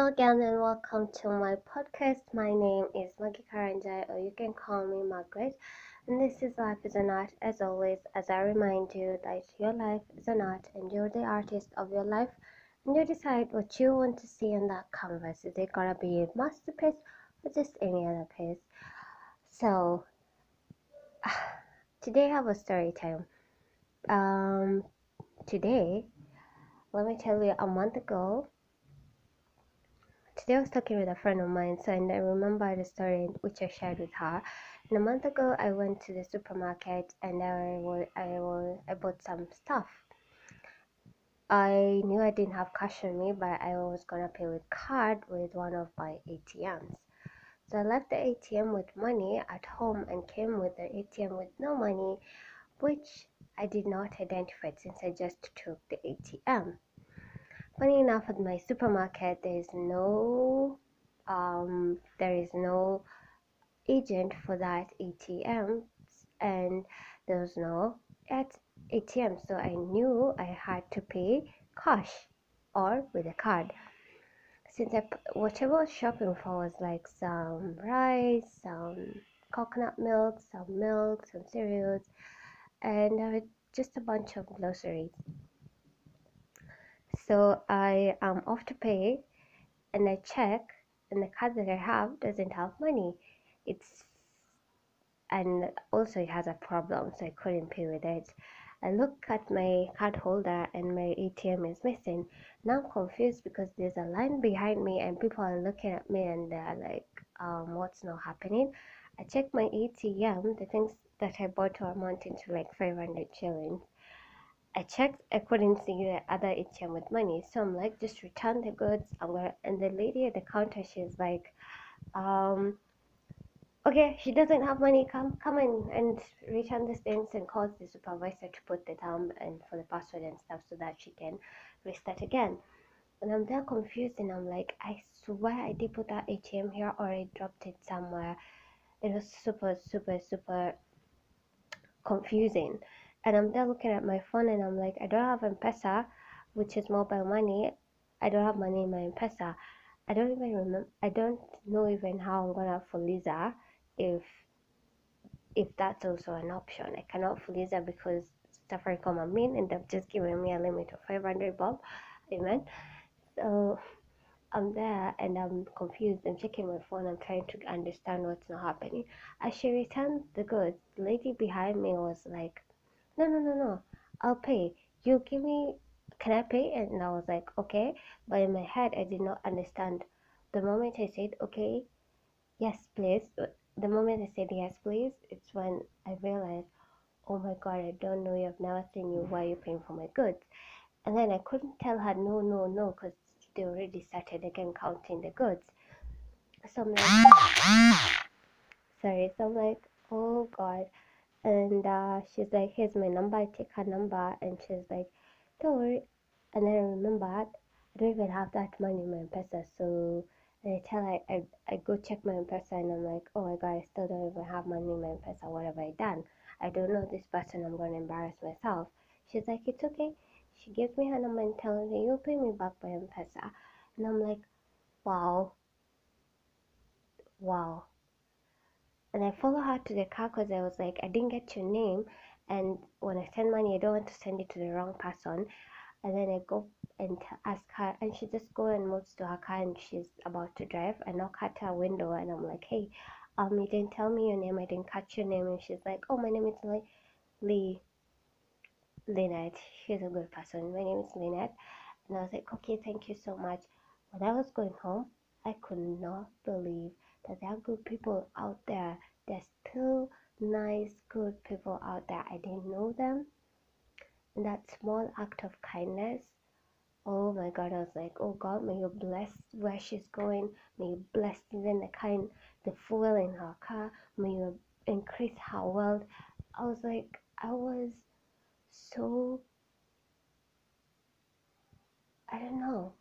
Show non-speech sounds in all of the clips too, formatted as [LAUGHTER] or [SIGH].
Hello again and welcome to my podcast. My name is Maggie Karanjai or you can call me Margaret. And this is Life is an Art as always as I remind you that your life is an art and you're the artist of your life and you decide what you want to see on that canvas. Is it gonna be a masterpiece or just any other piece? So [SIGHS] today I have a story time. Um today let me tell you a month ago today I was talking with a friend of mine, so and I remember the story which I shared with her. And a month ago, I went to the supermarket and I was, I was, I bought some stuff. I knew I didn't have cash on me, but I was gonna pay with card with one of my ATMs. So I left the ATM with money at home and came with the ATM with no money, which I did not identify since I just took the ATM funny enough at my supermarket there is no um, there is no agent for that ATM and there was no at ATM so I knew I had to pay cash or with a card. Since I whatever I was shopping for was like some rice some coconut milk some milk some cereals and uh, just a bunch of groceries so I am off to pay and I check and the card that I have doesn't have money. It's and also it has a problem so I couldn't pay with it. I look at my card holder and my ATM is missing. Now I'm confused because there's a line behind me and people are looking at me and they're like, um, what's not happening? I check my ATM, the things that I bought were amounting to like 500 shillings. I checked, I couldn't see the other ATM with money. So I'm like, just return the goods. I'm gonna, and the lady at the counter, she's like, um, okay, she doesn't have money. Come, come in and return these things and call the supervisor to put the thumb and for the password and stuff so that she can restart again. And I'm there confused and I'm like, I swear I did put that ATM here or I dropped it somewhere. It was super, super, super confusing and I'm there looking at my phone and I'm like, I don't have M-Pesa, which is mobile money. I don't have money in my M-Pesa. I don't even remember. I don't know even how I'm gonna Fuliza if if that's also an option. I cannot Fuliza because Safaricom I'm in and they've just given me a limit of 500 bob. Amen. So I'm there and I'm confused. I'm checking my phone. I'm trying to understand what's not happening. As she returned the goods, the lady behind me was like, no no no no. I'll pay. You give me can i pay? And i was like okay. But in my head i did not understand. The moment i said okay yes please. The moment i said yes please it's when i realized oh my god i don't know. You i've never seen you why are you paying for my goods? And then i couldn't tell her no no no because they already started again counting the goods. So i'm like sorry. So i'm like oh god and uh, she's like, here's my number. I take her number, and she's like, don't worry. And then I remember I don't even have that money in my M-Pesa, so I tell her I, I go check my M-Pesa, and I'm like, oh my god, I still don't even have money in my M-Pesa. What have I done? I don't know this person. I'm going to embarrass myself. She's like, it's okay. She gives me her number and tells me, you'll pay me back by M-Pesa. And I'm like, wow. Wow and I follow her to the car because I was like, I didn't get your name, and when I send money, I don't want to send it to the wrong person. And then I go and ask her, and she just go and moves to her car, and she's about to drive. I knock at her window, and I'm like, hey, um, you didn't tell me your name. I didn't catch your name, and she's like, oh, my name is Lee. Lee. Lynette. She's a good person. My name is Lynette. And I was like, okay, thank you so much. When I was going home, I could not believe that there are good people out there. There's still nice, good people out there. I didn't know them. And that small act of kindness, oh my God, I was like, oh God, may you bless where she's going. May you bless even the kind, the fuel in her car. May you increase her wealth. I was like, I was so, I don't know.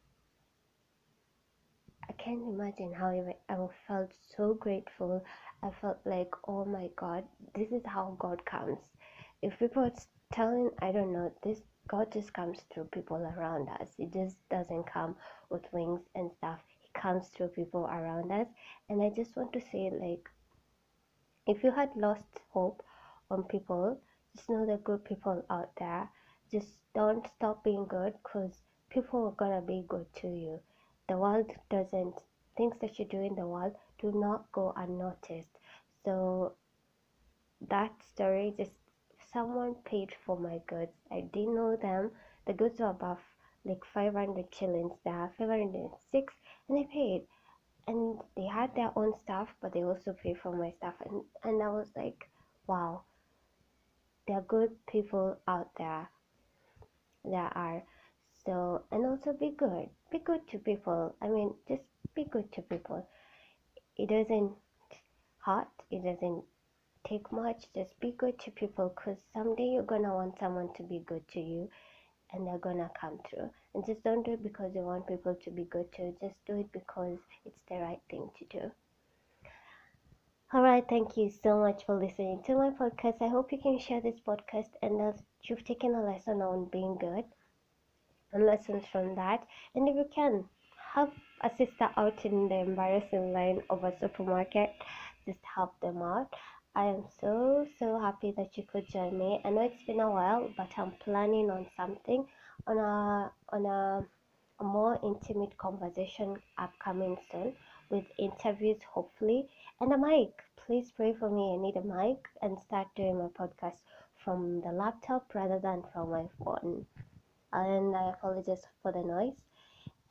Can't imagine how I felt so grateful. I felt like, oh my God, this is how God comes. If people are telling, I don't know, this God just comes through people around us. He just doesn't come with wings and stuff. He comes through people around us and i just want to say like if you had lost hope on people just know the good people out there just don't stop being good because people are gonna be good to you the world doesn't things that you do in the world do not go unnoticed. So that story just someone paid for my goods. I didn't know them. The goods were above like 500 shillings. There 506 and they paid. And they had their own stuff but they also paid for my stuff. And and i was like wow. There are good people out there there are so and also be good be good to people. I mean just be good to people. It doesn't hurt it doesn't take much. Just be good to people because someday you're gonna want someone to be good to you and they're gonna come through. And just don't do it because you want people to be good to you. Just do it because it's the right thing to do. All right thank you so much for listening to my podcast. I hope you can share this podcast and that you've taken a lesson on being good lessons from that and if you can help a sister out in the embarrassing line of a supermarket just help them out I am so so happy that you could join me. I know it's been a while, but I'm planning on something on a on a, a more intimate conversation upcoming soon with interviews hopefully and a mic. Please pray for me. I need a mic and start doing my podcast from the laptop rather than from my phone. And I apologize for the noise.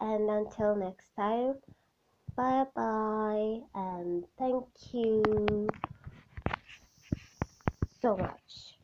And until next time, bye bye and thank you so much.